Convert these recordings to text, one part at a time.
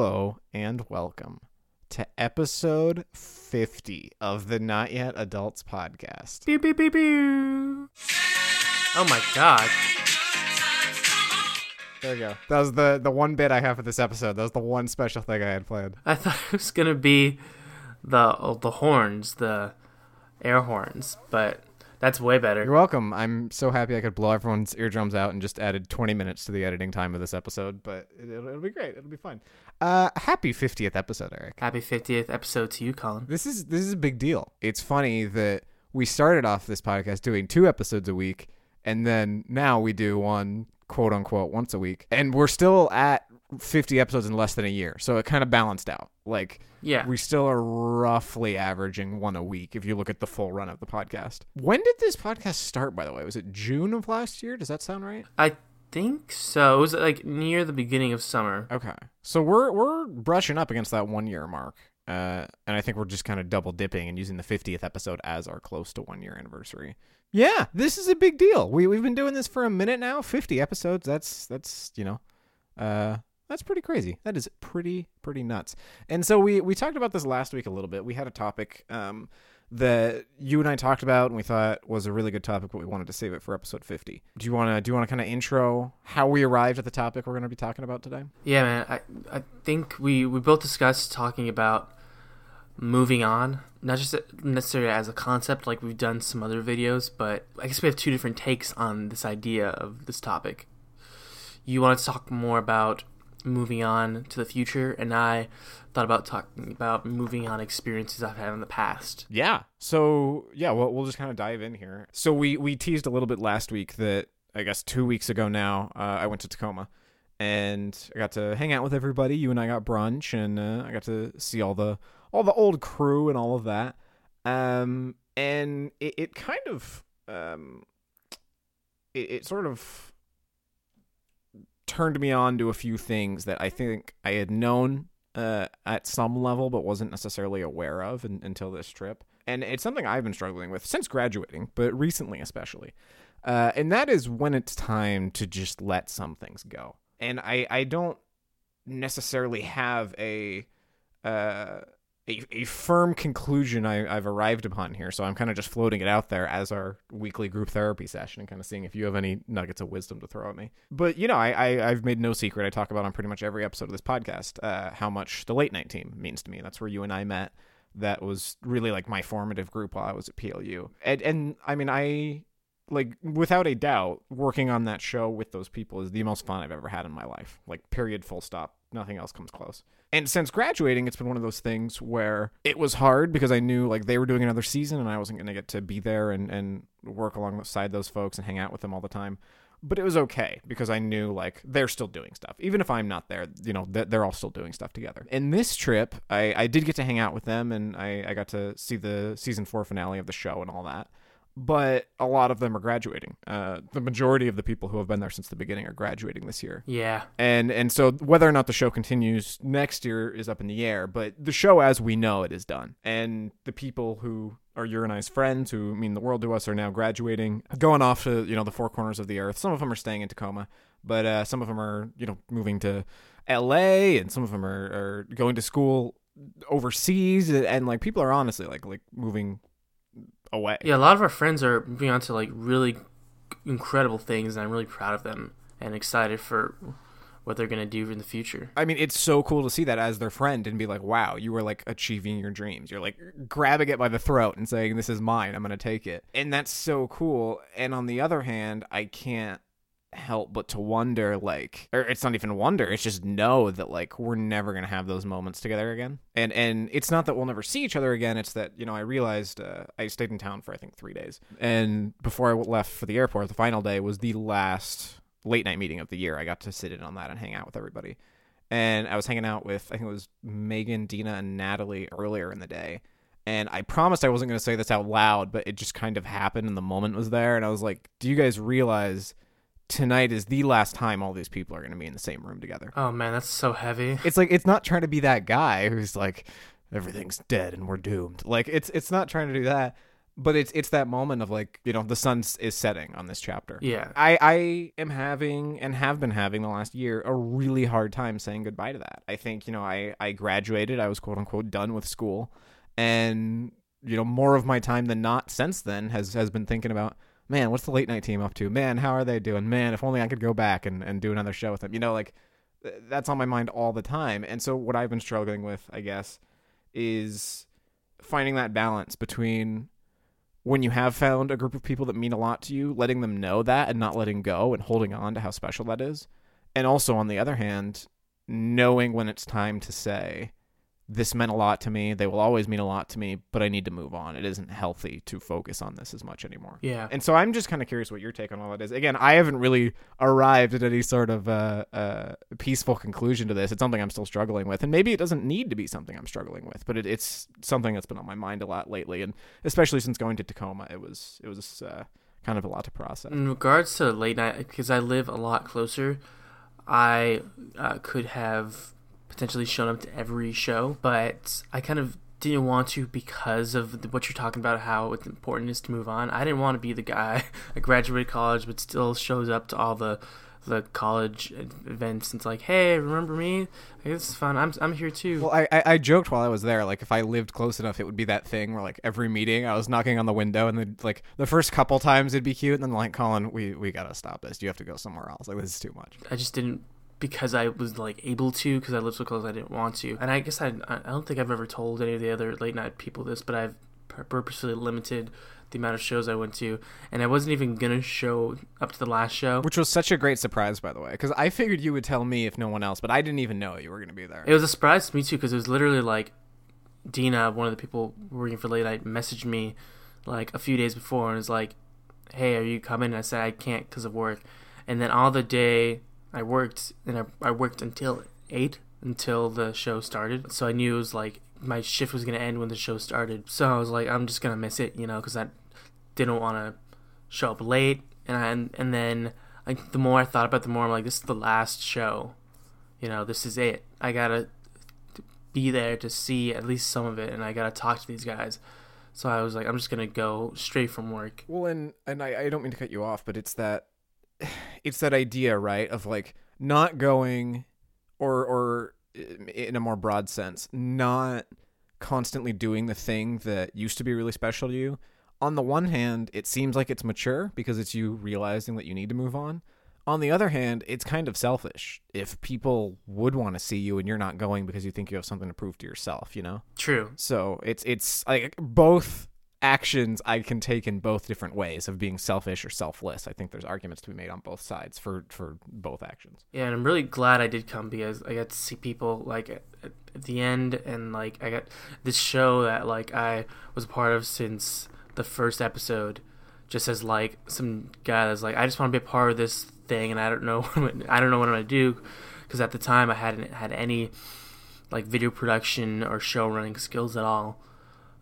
Hello and welcome to episode 50 of the Not Yet Adults podcast. Pew, pew, pew, pew. Oh my god. There we go. That was the, the one bit I have for this episode. That was the one special thing I had planned. I thought it was gonna be the oh, the horns, the air horns, but that's way better. You're welcome. I'm so happy I could blow everyone's eardrums out and just added 20 minutes to the editing time of this episode, but it, it'll, it'll be great. It'll be fun. Uh, happy 50th episode, Eric. Happy 50th episode to you, Colin. This is this is a big deal. It's funny that we started off this podcast doing two episodes a week, and then now we do one quote unquote once a week, and we're still at 50 episodes in less than a year. So it kind of balanced out. Like Yeah. we still are roughly averaging one a week if you look at the full run of the podcast. When did this podcast start? By the way, was it June of last year? Does that sound right? I think so. It was like near the beginning of summer. Okay, so we're we're brushing up against that one year mark, uh, and I think we're just kind of double dipping and using the fiftieth episode as our close to one year anniversary. Yeah, this is a big deal. We we've been doing this for a minute now, fifty episodes. That's that's you know, uh, that's pretty crazy. That is pretty pretty nuts. And so we we talked about this last week a little bit. We had a topic um that you and I talked about and we thought was a really good topic, but we wanted to save it for episode fifty. Do you wanna do you wanna kind of intro how we arrived at the topic we're gonna be talking about today? Yeah, man. I I think we we both discussed talking about moving on, not just necessarily as a concept like we've done some other videos, but I guess we have two different takes on this idea of this topic. You want to talk more about moving on to the future, and I thought about talking about moving on experiences I've had in the past. Yeah. So yeah, we'll we'll just kind of dive in here. So we we teased a little bit last week that I guess two weeks ago now uh, I went to Tacoma and I got to hang out with everybody. You and I got brunch and uh, I got to see all the all the old crew and all of that. Um, and it, it kind of um, it, it sort of turned me on to a few things that I think I had known uh, at some level, but wasn't necessarily aware of in, until this trip. And it's something I've been struggling with since graduating, but recently especially. Uh, and that is when it's time to just let some things go. And I, I don't necessarily have a uh, a, a firm conclusion I, I've arrived upon here. So I'm kind of just floating it out there as our weekly group therapy session and kind of seeing if you have any nuggets of wisdom to throw at me. But, you know, I, I, I've made no secret. I talk about on pretty much every episode of this podcast uh, how much the late night team means to me. That's where you and I met. That was really like my formative group while I was at PLU. And, and I mean, I like without a doubt working on that show with those people is the most fun i've ever had in my life. Like period full stop. Nothing else comes close. And since graduating it's been one of those things where it was hard because i knew like they were doing another season and i wasn't going to get to be there and, and work alongside those folks and hang out with them all the time. But it was okay because I knew like they're still doing stuff. Even if I'm not there, you know, they're all still doing stuff together. In this trip, I, I did get to hang out with them and I, I got to see the season four finale of the show and all that but a lot of them are graduating. Uh, the majority of the people who have been there since the beginning are graduating this year, Yeah. and and so whether or not the show continues next year is up in the air. But the show, as we know it, is done, and the people who are your and I's friends, who mean the world to us, are now graduating, going off to you know the four corners of the earth. Some of them are staying in Tacoma, but uh, some of them are you know moving to L.A. and some of them are, are going to school overseas, and like people are honestly like like moving away. Yeah, a lot of our friends are moving on to like really incredible things, and I'm really proud of them and excited for what they're gonna do in the future. I mean, it's so cool to see that as their friend and be like, wow, you were like achieving your dreams. You're like grabbing it by the throat and saying, this is mine. I'm going to take it. And that's so cool. And on the other hand, I can't help but to wonder like or it's not even wonder it's just know that like we're never to have those moments together again. And and it's not that we'll never see each other again it's that you know i realized uh, i stayed in town for i think three days. And before i left for the airport the final day was the last late night meeting of the year. I got to sit in on that and hang out with everybody. And i was hanging out with i think it was megan dina and natalie earlier in the day. And I promised I wasn't going to say this out loud, but it just kind of happened and the moment was there. And I was like, do you guys realize tonight is the last time all these people are going to be in the same room together? Oh man, that's so heavy. It's like, it's not trying to be that guy who's like, everything's dead and we're doomed. Like, it's, it's not trying to do that. but it's it's that moment of like you know the sun is setting on this chapter. Yeah. I I am having and have been having the last year a really hard time saying goodbye to that. I think you know I I graduated. I was quote unquote done with school, and you know more of my time than not since then has has been thinking about man what's the late night team up to man how are they doing man if only I could go back and and do another show with them. You know like that's on my mind all the time. And so what I've been struggling with, I guess, is finding that balance between when you have found a group of people that mean a lot to you, letting them know that and not letting go and holding on to how special that is. And also, on the other hand, knowing when it's time to say, this meant a lot to me. They will always mean a lot to me, but I need to move on. It isn't healthy to focus on this as much anymore. Yeah. And so I'm just kind of curious what your take on all that is. Again, I haven't really arrived at any sort of uh, uh, peaceful conclusion to this. It's something I'm still struggling with, and maybe it doesn't need to be something I'm struggling with, but it, it's something that's been on my mind a lot lately, and especially since going to Tacoma, it was it was uh, kind of a lot to process. In regards to late night, because I live a lot closer, I uh, could have potentially shown up to every show, but I kind of didn't want to because of the, what you're talking about, how it's important is to move on. I didn't want to be the guy I graduated college but still shows up to all the the college events. And it's like, hey, remember me? Like, this is fun. I'm I'm here too. Well, I, I I joked while I was there, like if I lived close enough, it would be that thing where like every meeting I was knocking on the window, and then like the first couple times it'd be cute, and then like Colin, we we gotta stop this. You have to go somewhere else. Like this is too much. I just didn't because I was like able to because I lived so close. I didn't want to, and I guess I I don't think I've ever told any of the other late night people this, but I've pur- purposely limited the amount of shows I went to, and I wasn't even gonna show up to the last show. Which was such a great surprise, by the way, because I figured you would tell me if no one else, but I didn't even know you were gonna be there. It was a surprise to me too because it was literally like Dina, one of the people working for late night, messaged me like a few days before and was like, "Hey, are you coming?" And I said I can't because of work, and then all the day I worked and I, I worked until eight until the show started. So I knew it was like my shift was gonna end when the show started. So I was like, I'm just gonna miss it, you know, because I didn't want to show up late. And I, and then like the more I thought about, it, the more I'm like, this is the last show, you know, this is it. I gotta be there to see at least some of it, and I gotta talk to these guys. So I was like, I'm just gonna go straight from work. Well, and and I, I don't mean to cut you off, but it's that it's that idea, right, of like not going, or or in a more broad sense, not constantly doing the thing that used to be really special to you. On the one hand, it seems like it's mature because it's you realizing that you need to move on. On the other hand, it's kind of selfish if people would want to see you and you're not going because you think you have something to prove to yourself, you know? True. So it's it's like both actions I can take in both different ways of being selfish or selfless. I think there's arguments to be made on both sides for for both actions. Yeah, and I'm really glad I did come because I got to see people like at, at the end, and like I got this show that like I was part of since the first episode, just as like some guy that's like I just want to be a part of this thing, and I don't know I don't know what I'm gonna do because at the time I hadn't had any like video production or show running skills at all.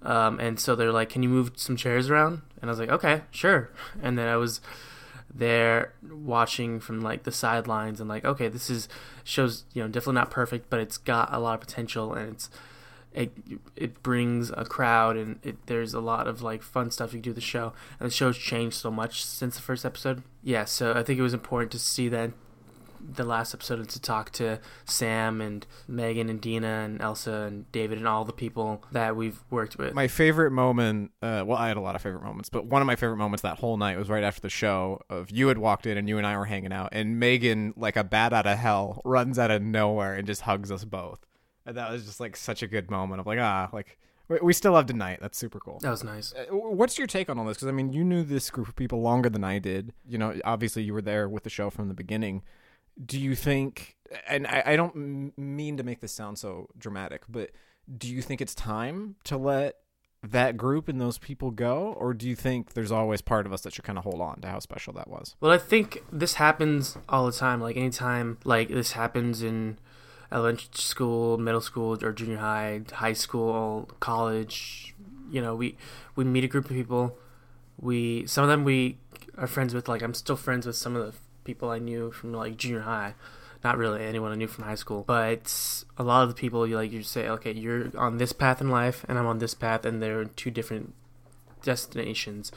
Um, and so they're like, "Can you move some chairs around?" And I was like, "Okay, sure." And then I was there watching from like the sidelines and like, okay, this is shows you know definitely not perfect, but it's got a lot of potential and it's it it brings a crowd and it, there's a lot of like fun stuff you do the show. And the show's changed so much since the first episode. Yeah, so I think it was important to see that the last episode to talk to Sam and Megan and Dina and Elsa and David and all the people that we've worked with. My favorite moment, uh, well, I had a lot of favorite moments, but one of my favorite moments that whole night was right after the show. Of you had walked in and you and I were hanging out, and Megan, like a bat out of hell, runs out of nowhere and just hugs us both. And that was just like such a good moment of like ah, like we- still have tonight. That's super cool. that was nice. Uh, What's your take on all this? Because I mean, you knew this group of people longer than I did. You know, obviously you were there with the show from the beginning. Do you think? And I, I don't mean to make this sound so dramatic, but do you think it's time to let that group and those people go, or do you think there's always part of us that should kind of hold on to how special that was? Well, I think this happens all the time. Like anytime, like this happens in elementary school, middle school, or junior high, high school, college. You know, we we meet a group of people. We some of them we are friends with. Like I'm still friends with some of the people I knew from like junior high. Not really anyone I knew from high school, but a lot of the people you like you say, okay, you're on this path in life, and I'm on this path, and they're two different destinations.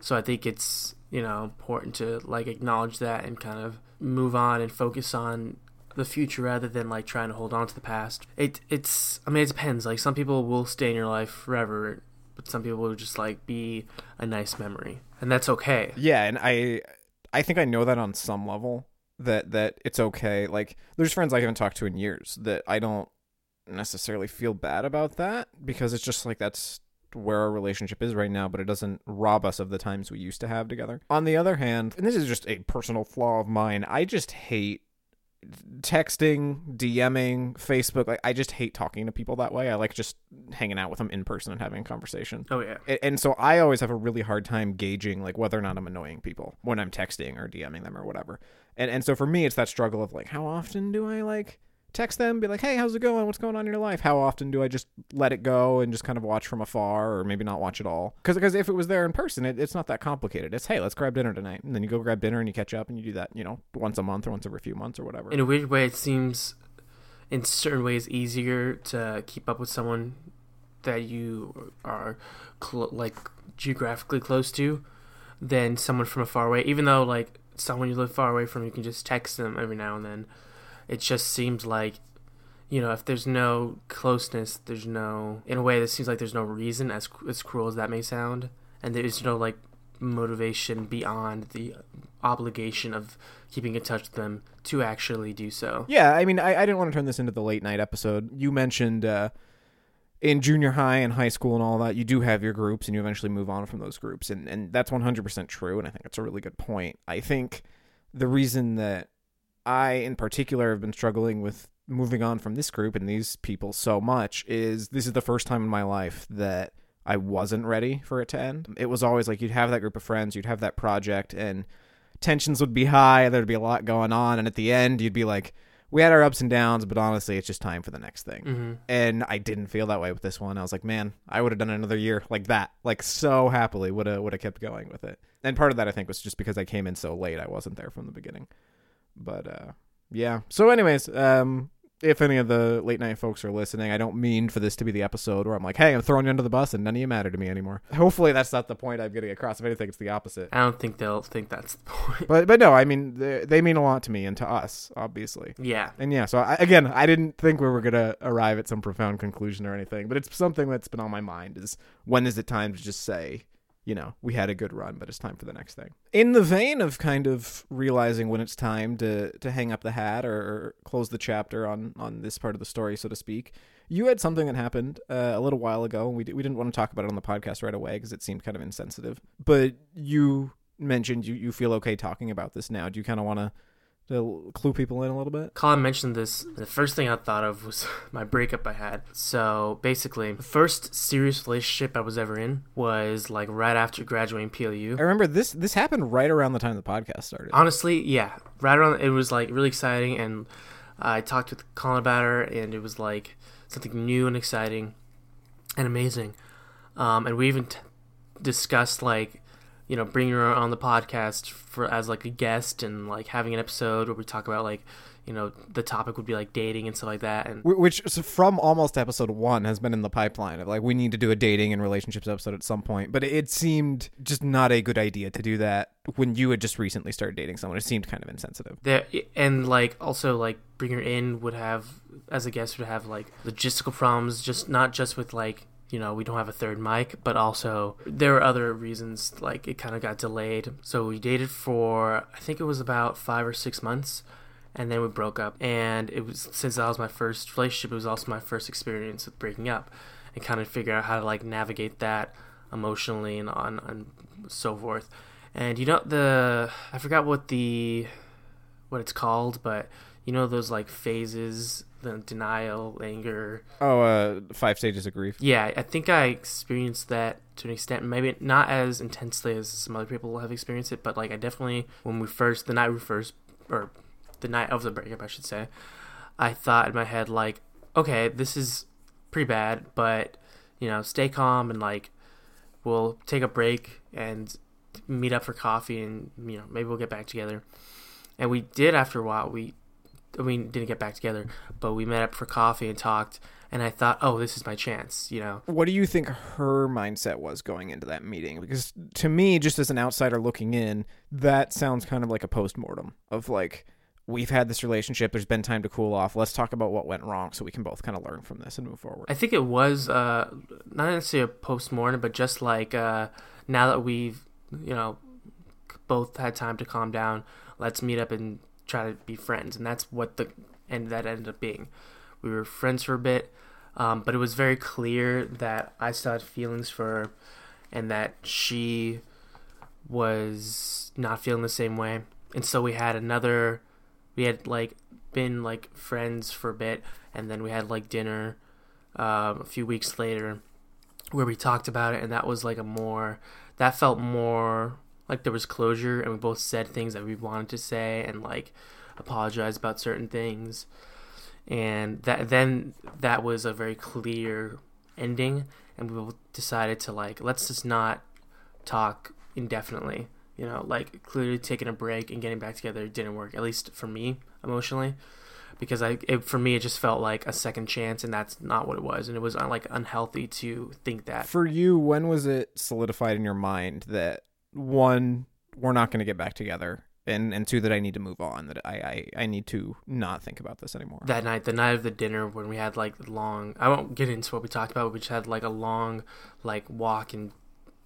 So I think it's you know important to like acknowledge that and kind of move on and focus on the future rather than like trying to hold on to the past. It it's I mean it depends. Like some people will stay in your life forever, but some people will just like be a nice memory, and that's okay. Yeah, and I I think I know that on some level that that it's okay. Like there's friends I haven't talked to in years that I don't necessarily feel bad about that because it's just like that's where our relationship is right now, but it doesn't rob us of the times we used to have together. On the other hand, and this is just a personal flaw of mine, I just hate texting, DMing, Facebook. Like I just hate talking to people that way. I like just hanging out with them in person and having a conversation. Oh yeah. A- And so I always have a really hard time gauging like whether or not I'm annoying people when I'm texting or DMing them or whatever. And and so for me it's that struggle of like how often do I like text them be like, "Hey, how's it going? What's going on in your life?" How often do I just let it go and just kind of watch from afar or maybe not watch at all? Because if it was there in person, it, it's not that complicated. It's, "Hey, let's grab dinner tonight." And then you go grab dinner and you catch up and you do that, you know, once a month or once every few months or whatever. In a weird way, it seems in certain ways easier to keep up with someone that you are cl- like geographically close to than someone from a far away. Even though like someone you live far away from, you can just text them every now and then. It just seems like you know if there's no closeness, there's no in a way that seems like there's no reason as as cruel as that may sound, and there's no like motivation beyond the obligation of keeping in touch with them to actually do so. Yeah, I mean, I, I didn't want to turn this into the late night episode. You mentioned uh, in junior high and high school and all that, you do have your groups and you eventually move on from those groups. And, and that's 100% true. And I think it's a really good point. I think the reason that I, in particular, have been struggling with moving on from this group and these people so much is this is the first time in my life that I wasn't ready for it to end. It was always like you'd have that group of friends, you'd have that project, and tensions would be high. There'd be a lot going on, and at the end, you'd be like, "We had our ups and downs, but honestly, it's just time for the next thing." Mm-hmm. And I didn't feel that way with this one. I was like, "Man, I would have done another year like that, like so happily would have would have kept going with it." And part of that, I think, was just because I came in so late. I wasn't there from the beginning. But uh, yeah. So, anyways, um, if any of the late night folks are listening, I don't mean for this to be the episode where I'm like, hey, I'm throwing you under the bus and none of you matter to me anymore. Hopefully, that's not the point I'm getting across. If anything, it's the opposite. I don't think they'll think that's the point. But but no, I mean they, they mean a lot to me and to us, obviously. Yeah. And yeah, so I, again, I didn't think we were gonna arrive at some profound conclusion or anything, but it's something that's been on my mind: is when is it time to just say, you know, we had a good run, but it's time for the next thing. In the vein of kind of realizing when it's time to to hang up the hat or, close the chapter on on this part of the story, so to speak, you had something that happened uh, a little while ago, and we d- we didn't want to talk about it on the podcast right away because it seemed kind of insensitive. But you mentioned you you feel okay talking about this now. Do you kind of want to to clue people in a little bit? Colin mentioned this. The first thing I thought of was my breakup I had. So basically, the first serious relationship I was ever in was like right after graduating PLU. I remember this this happened right around the time the podcast started. Honestly, yeah, right around it was like really exciting, and I talked with Colin about her, and it was like something new and exciting and amazing. Um, and we even t- discussed like you know bringing her on the podcast for as like a guest and like having an episode where we talk about like you know the topic would be like dating and stuff like that and which so from almost episode one has been in the pipeline of like we need to do a dating and relationships episode at some point. But it seemed just not a good idea to do that when you had just recently started dating someone. It seemed kind of insensitive. There and like also like bring her in would have as a guest would have like logistical problems just not just with like you know we don't have a third mic but also there were other reasons like it kind of got delayed. So we dated for i think it was about five or six months and then we broke up. And it was since that was my first relationship it was also my first experience with breaking up and kind of figure out how to like navigate that emotionally and on and so forth. And you know the i forgot what the what it's called but you know those like phases the denial anger. Oh uh five stages of grief. Yeah i think i experienced that to an extent. Maybe not as intensely as some other people have experienced it but like i definitely when we first the night we first or the night of the breakup i should say i thought in my head like okay this is pretty bad but you know stay calm and like we'll take a break and meet up for coffee and you know maybe we'll get back together. And we did after a while. We we didn't get back together, but we met up for coffee and talked. And I thought, oh, this is my chance, you know. What do you think her mindset was going into that meeting? Because to me, just as an outsider looking in, that sounds kind of like a postmortem of like, we've had this relationship. There's been time to cool off. Let's talk about what went wrong so we can both kind of learn from this and move forward. I think it was uh, not necessarily a postmortem, but just like uh, now that we've, you know, both had time to calm down, let's meet up and try to be friends. And that's what the end that ended up being. We were friends for a bit, um, but it was very clear that I still had feelings for her and that she was not feeling the same way. And so we had another we had like been like friends for a bit, and then we had like dinner um, a few weeks later where we talked about it, and that was like a more that felt more like there was closure, and we both said things that we wanted to say, and like apologize about certain things, and that then that was a very clear ending, and we decided to like let's just not talk indefinitely you know, like clearly taking a break and getting back together didn't work. At least for me, emotionally, because I, it, for me, it just felt like a second chance, and that's not what it was. And it was uh, like unhealthy to think that. For you, when was it solidified in your mind that one, we're not going to get back together, and and two, that I need to move on, that I, I I need to not think about this anymore. That night, the night of the dinner, when we had like long, I won't get into what we talked about. But we just had like a long, like walk and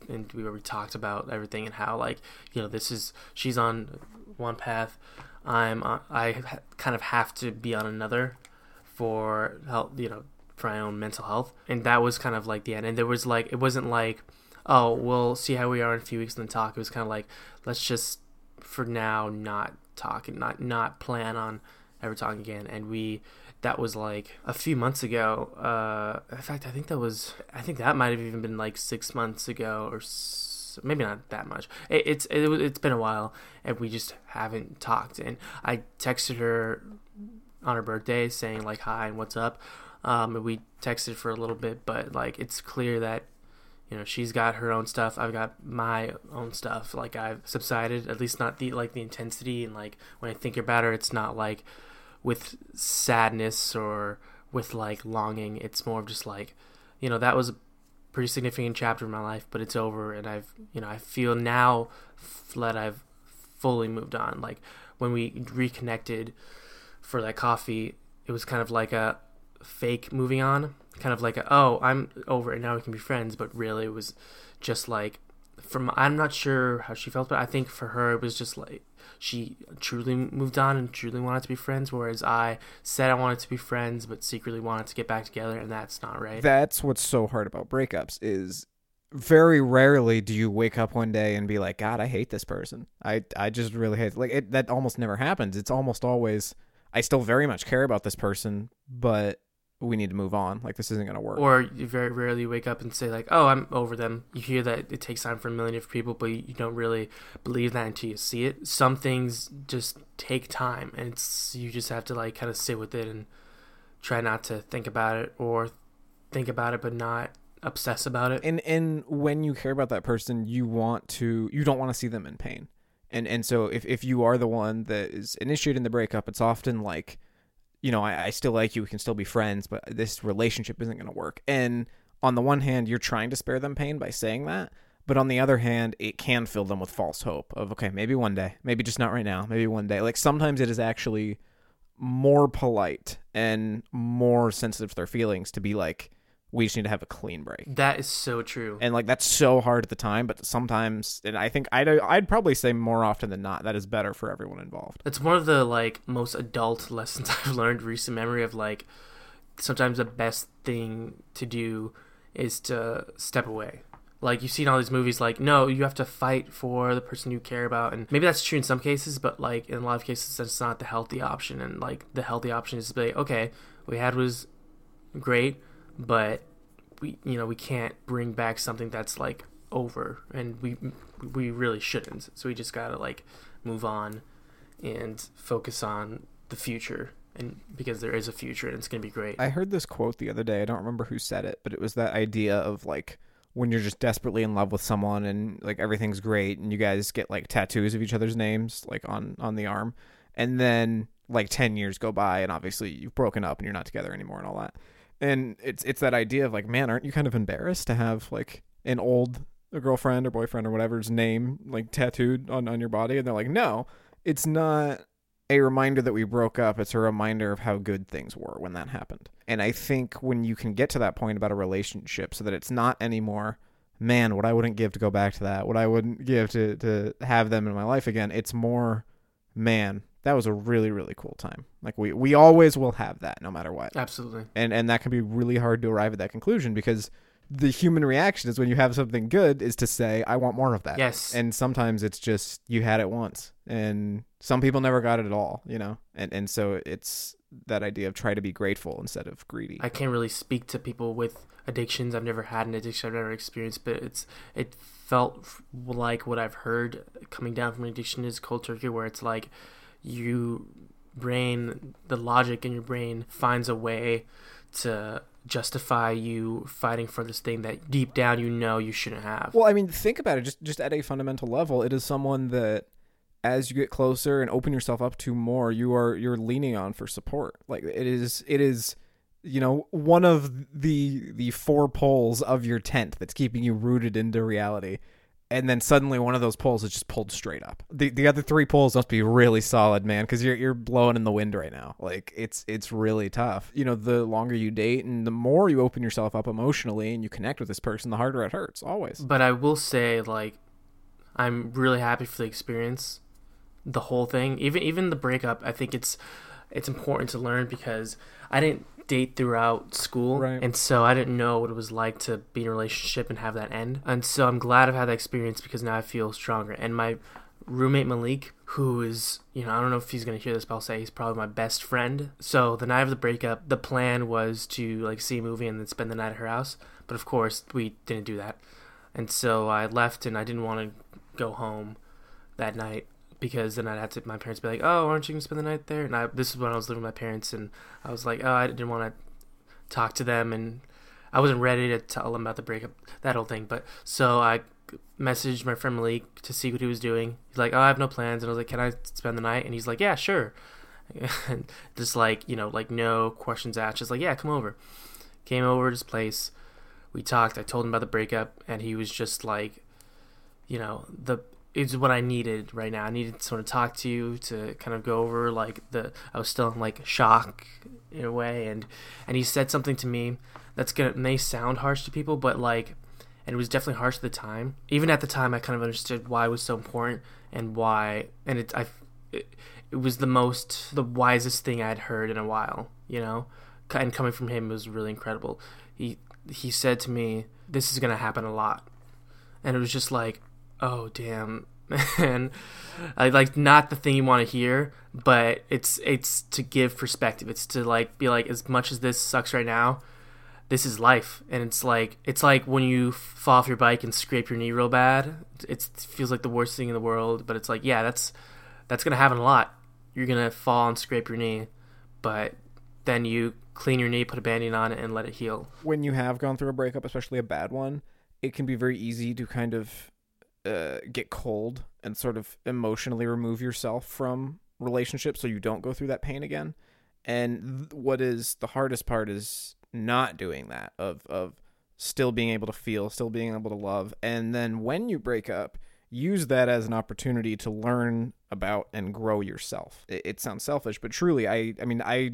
and we already talked about everything and how like you know this is she's on one path i'm uh, i kind of have to be on another for help you know for my own mental health and that was kind of like the end and there was like it wasn't like oh we'll see how we are in a few weeks and then talk it was kind of like let's just for now not talk and not not plan on ever talking again and we that was like a few months ago. Uh, in fact, I think that was I think that might have even been like six months ago or s- maybe not that much. It, it's it, it's been a while, and we just haven't talked. And I texted her on her birthday saying like hi and what's up. Um, and we texted for a little bit, but like it's clear that you know she's got her own stuff. I've got my own stuff. Like i've subsided at least not the like the intensity. And like when i think about her it's not like with sadness or with like longing. It's more of just like, you know, that was a pretty significant chapter in my life, but it's over, and I've, you know, I feel now that I've fully moved on. Like when we reconnected for that coffee, it was kind of like a fake moving on, kind of like a, oh, I'm over it now, we can be friends, but really it was just like from I'm not sure how she felt, but I think for her it was just like she truly moved on and truly wanted to be friends, whereas I said I wanted to be friends, but secretly wanted to get back together, and that's not right. That's what's so hard about breakups is very rarely do you wake up one day and be like, God, I hate this person. I I just really hate like it. That almost never happens. It's almost always I still very much care about this person, but we need to move on. Like this isn't going to work. Or you very rarely wake up and say like, "Oh, I'm over them." You hear that it takes time for a million different people, but you don't really believe that until you see it. Some things just take time, and it's you just have to like kind of sit with it and try not to think about it, or think about it but not obsess about it. And and when you care about that person, you want to you don't want to see them in pain. And and so if if you are the one that is initiating the breakup, it's often like you know, I, I still like you, we can still be friends, but this relationship isn't going to work. And on the one hand, you're trying to spare them pain by saying that. But on the other hand, it can fill them with false hope of, okay, maybe one day, maybe just not right now, maybe one day. Like sometimes it is actually more polite and more sensitive to their feelings to be like, we just need to have a clean break. That is so true. And like that's so hard at the time, but sometimes, and I think I'd I'd probably say more often than not that is better for everyone involved. It's one of the like most adult lessons I've learned recent memory of like sometimes the best thing to do is to step away. Like you've seen all these movies, like no, you have to fight for the person you care about, and maybe that's true in some cases, but like in a lot of cases, that's not the healthy option. And like the healthy option is to be like, okay, what we had was great but we you know we can't bring back something that's like over and we we really shouldn't. So we just gotta like move on and focus on the future and because there is a future and it's gonna be great. I heard this quote the other day. I don't remember who said it but it was that idea of like when you're just desperately in love with someone and like everything's great and you guys get like tattoos of each other's names like on on the arm and then like 10 years go by and obviously you've broken up and you're not together anymore and all that. And it's it's that idea of like, man, aren't you kind of embarrassed to have like an old girlfriend or boyfriend or whatever's name like tattooed on on your body? And they're like, "No, it's not a reminder that we broke up. It's a reminder of how good things were when that happened." And I think when you can get to that point about a relationship so that it's not anymore man, what I wouldn't give to go back to that, what I wouldn't give to to have them in my life again. It's more, man, that was a really really cool time. Like we we always will have that no matter what. Absolutely. And and that can be really hard to arrive at that conclusion because the human reaction is when you have something good is to say I want more of that. Yes. And sometimes it's just you had it once and some people never got it at all, you know. And and so it's that idea of try to be grateful instead of greedy. I can't really speak to people with addictions. I've never had an addiction. I've never experienced, but it's it felt like what I've heard coming down from addiction is cold turkey, where it's like you brain the logic in your brain finds a way to justify you fighting for this thing that deep down you know you shouldn't have. Well, I mean, think about it just just at a fundamental level. It is someone that as you get closer and open yourself up to more, you are you're leaning on for support. Like it is it is you know one of the the four poles of your tent that's keeping you rooted into reality and then suddenly one of those poles is just pulled straight up. The the other three poles must be really solid man because you're you're blowing in the wind right now. Like it's it's really tough. You know the longer you date and the more you open yourself up emotionally and you connect with this person the harder it hurts always. But I will say, like, I'm really happy for the experience, the whole thing, even even the breakup. I think it's it's important to learn because I didn't date throughout school, Right. and so I didn't know what it was like to be in a relationship and have that end. And so I'm glad I've had that experience because now I feel stronger. And my roommate Malik, who is, you know, I don't know if he's gonna hear this, but I'll say he's probably my best friend. So the night of the breakup, the plan was to like see a movie and then spend the night at her house. But of course, we didn't do that. And so I left and I didn't want to go home that night because then I'd have to my parents be like, "Oh, aren't you gonna spend the night there?" And I this is when I was living with my parents and I was like, "Oh, I didn't want to talk to them and I wasn't ready to tell them about the breakup, that whole thing." But so I messaged my friend Malik to see what he was doing. He's like, "Oh, I have no plans." And I was like, "Can I spend the night?" And he's like, "Yeah, sure." And just like you know, like no questions asked, just like, "Yeah, come over." Came over to his place. We talked. I told him about the breakup, and he was just like, you know, the it's what I needed right now. I needed someone to talk to you to kind of go over like the I was still in like shock in a way and and he said something to me that's gonna may sound harsh to people, but like and it was definitely harsh at the time. Even at the time I kind of understood why it was so important and why and it I it, it was the most the wisest thing I'd heard in a while, you know? And coming from him was really incredible. He he said to me, "This is gonna happen a lot," and it was just like, "Oh damn." man I like not the thing you want to hear, but it's it's to give perspective. It's to like be like as much as this sucks right now, this is life, and it's like it's like when you fall off your bike and scrape your knee real bad. It's, it feels like the worst thing in the world, but it's like yeah, that's that's gonna happen a lot. You're gonna fall and scrape your knee, but then you clean your knee, put a band-aid on it, and let it heal. when you have gone through a breakup, especially a bad one, it can be very easy to kind of uh, get cold and sort of emotionally remove yourself from relationships so you don't go through that pain again. And th- what is the hardest part is not doing that of of still being able to feel, still being able to love, and then when you break up, use that as an opportunity to learn about and grow yourself. It, it sounds selfish, but truly, I I mean, I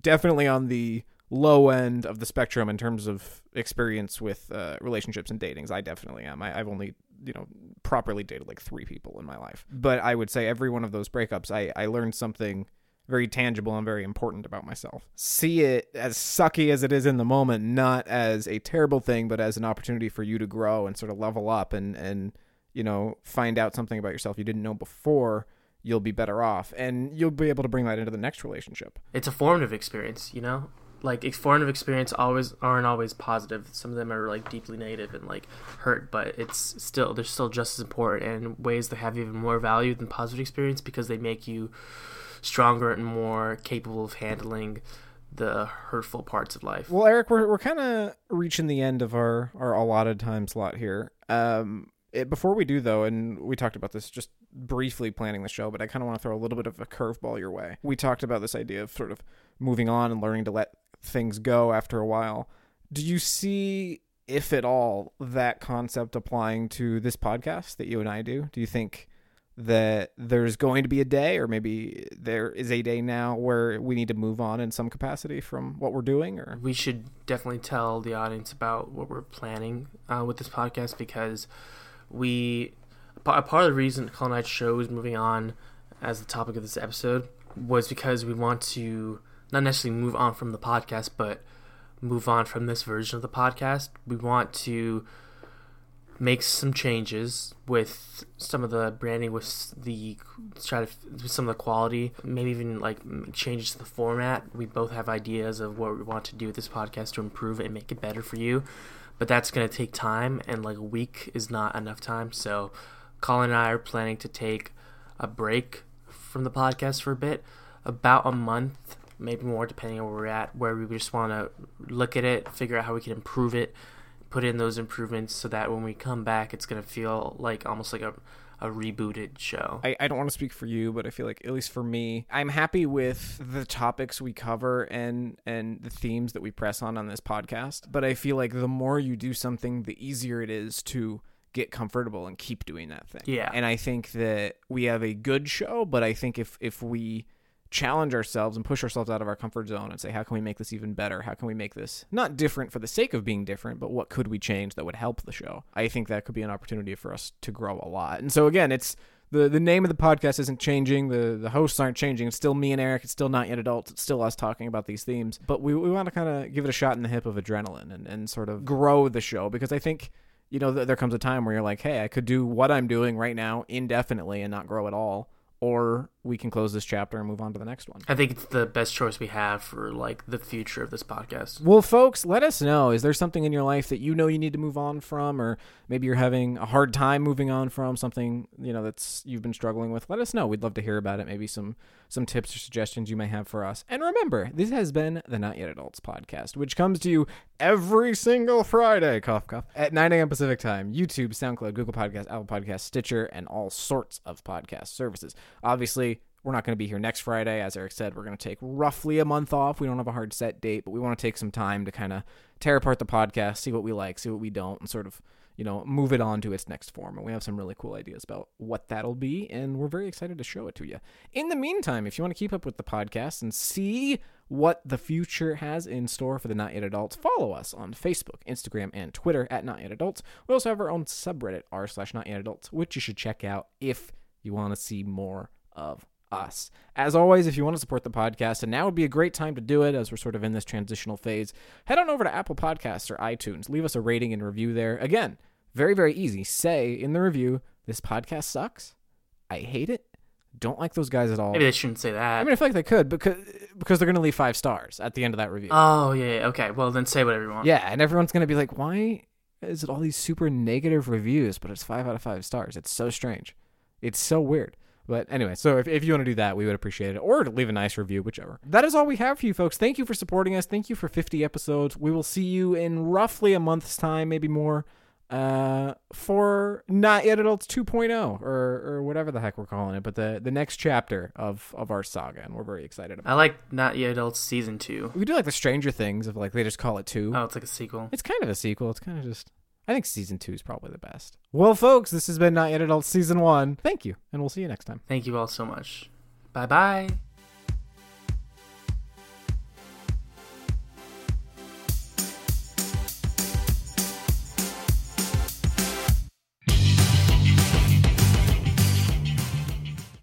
definitely on the low end of the spectrum in terms of experience with uh, relationships and datings. I definitely am. I, I've only you know properly dated like three people in my life, but I would say every one of those breakups, I I learned something very tangible and very important about myself. See it as sucky as it is in the moment, not as a terrible thing, but as an opportunity for you to grow and sort of level up and and you know find out something about yourself you didn't know before. You'll be better off, and you'll be able to bring that into the next relationship. It's a formative experience, you know. Like formative experience always aren't always positive. Some of them are like deeply negative and like hurt, but it's still they're still just as important and ways that have even more value than positive experience because they make you stronger and more capable of handling the hurtful parts of life. Well, Eric, we're we're kind of reaching the end of our our allotted time slot here. Um, it, before we do though, and we talked about this just briefly planning the show, but I kind of want to throw a little bit of a curveball your way. We talked about this idea of sort of moving on and learning to let things go after a while. Do you see, if at all, that concept applying to this podcast that you and I do? Do you think that there's going to be a day, or maybe there is a day now where we need to move on in some capacity from what we're doing? Or We should definitely tell the audience about what we're planning uh, with this podcast because we a part of the reason Call Night Show is moving on as the topic of this episode was because we want to not necessarily move on from the podcast, but move on from this version of the podcast. We want to make some changes with some of the branding, with the try to with some of the quality, maybe even like changes to the format. We both have ideas of what we want to do with this podcast to improve it and make it better for you, but that's going to take time, and like a week is not enough time. So, Colin and I are planning to take a break from the podcast for a bit, about a month, maybe more, depending on where we're at, where we just want to look at it, figure out how we can improve it, put in those improvements so that when we come back, it's going to feel like almost like a, a rebooted show. I, I don't want to speak for you, but I feel like at least for me, I'm happy with the topics we cover and and the themes that we press on on this podcast. But I feel like the more you do something, the easier it is to get comfortable and keep doing that thing. Yeah. And I think that we have a good show, but I think if if we challenge ourselves and push ourselves out of our comfort zone and say how can we make this even better? How can we make this not different for the sake of being different but what could we change that would help the show? I think that could be an opportunity for us to grow a lot. And so again it's the the name of the podcast isn't changing. The the hosts aren't changing. It's still me and eric. It's still not yet adults. It's still us talking about these themes. But we, we want to kind of give it a shot in the hip of adrenaline and, and sort of grow the show because i think you know th- there comes a time where you're like hey i could do what i'm doing right now indefinitely and not grow at all. Or we can close this chapter and move on to the next one. I think it's the best choice we have for like the future of this podcast. Well, folks, let us know. Is there something in your life that you know you need to move on from, or maybe you're having a hard time moving on from something you know that's you've been struggling with? Let us know. We'd love to hear about it. Maybe some some tips or suggestions you may have for us. And remember, this has been the Not Yet Adults podcast, which comes to you every single Friday, cough cough, at 9 a.m. Pacific time. YouTube, SoundCloud, Google Podcast, Apple Podcast, Stitcher, and all sorts of podcast services. Obviously we're not going to be here next Friday. As Eric said, we're going to take roughly a month off. We don't have a hard set date, but we want to take some time to kind of tear apart the podcast, see what we like, see what we don't, and sort of, you know, move it on to its next form. And we have some really cool ideas about what that'll be, and we're very excited to show it to you. In the meantime, if you want to keep up with the podcast and see what the future has in store for the Not Yet Adults, follow us on Facebook, Instagram, and Twitter at Not Yet Adults. We also have our own subreddit, r slash Not Yet Adults, which you should check out if you want to see more of us. As always, if you want to support the podcast, and now would be a great time to do it as we're sort of in this transitional phase, head on over to Apple Podcasts or iTunes. Leave us a rating and review there. Again, very, very easy. Say in the review, this podcast sucks. I hate it. Don't like those guys at all. Maybe they shouldn't say that. I mean, I feel like they could because because they're going to leave five stars at the end of that review. oh yeah, okay. Well then say whatever you want. yeah, and everyone's going to be like, why is it all these super negative reviews, but it's five out of five stars? It's so strange. It's so weird. But anyway, so if, if you want to do that, we would appreciate it. Or leave a nice review, whichever. That is all we have for you folks. Thank you for supporting us. Thank you for 50 episodes. We will see you in roughly a month's time, maybe more, uh, for Not Yet Adults 2.0 or, or whatever the heck we're calling it. But the, the next chapter of, of our saga, and we're very excited about it. I like Not Yet Adults season two. We do like the Stranger Things of like they just call it two. Oh, it's like a sequel. It's kind of a sequel. It's kind of just. I think season two is probably the best. Well, folks, this has been Not Yet Adults season one. Thank you, and we'll see you next time. Thank you all so much. Bye bye.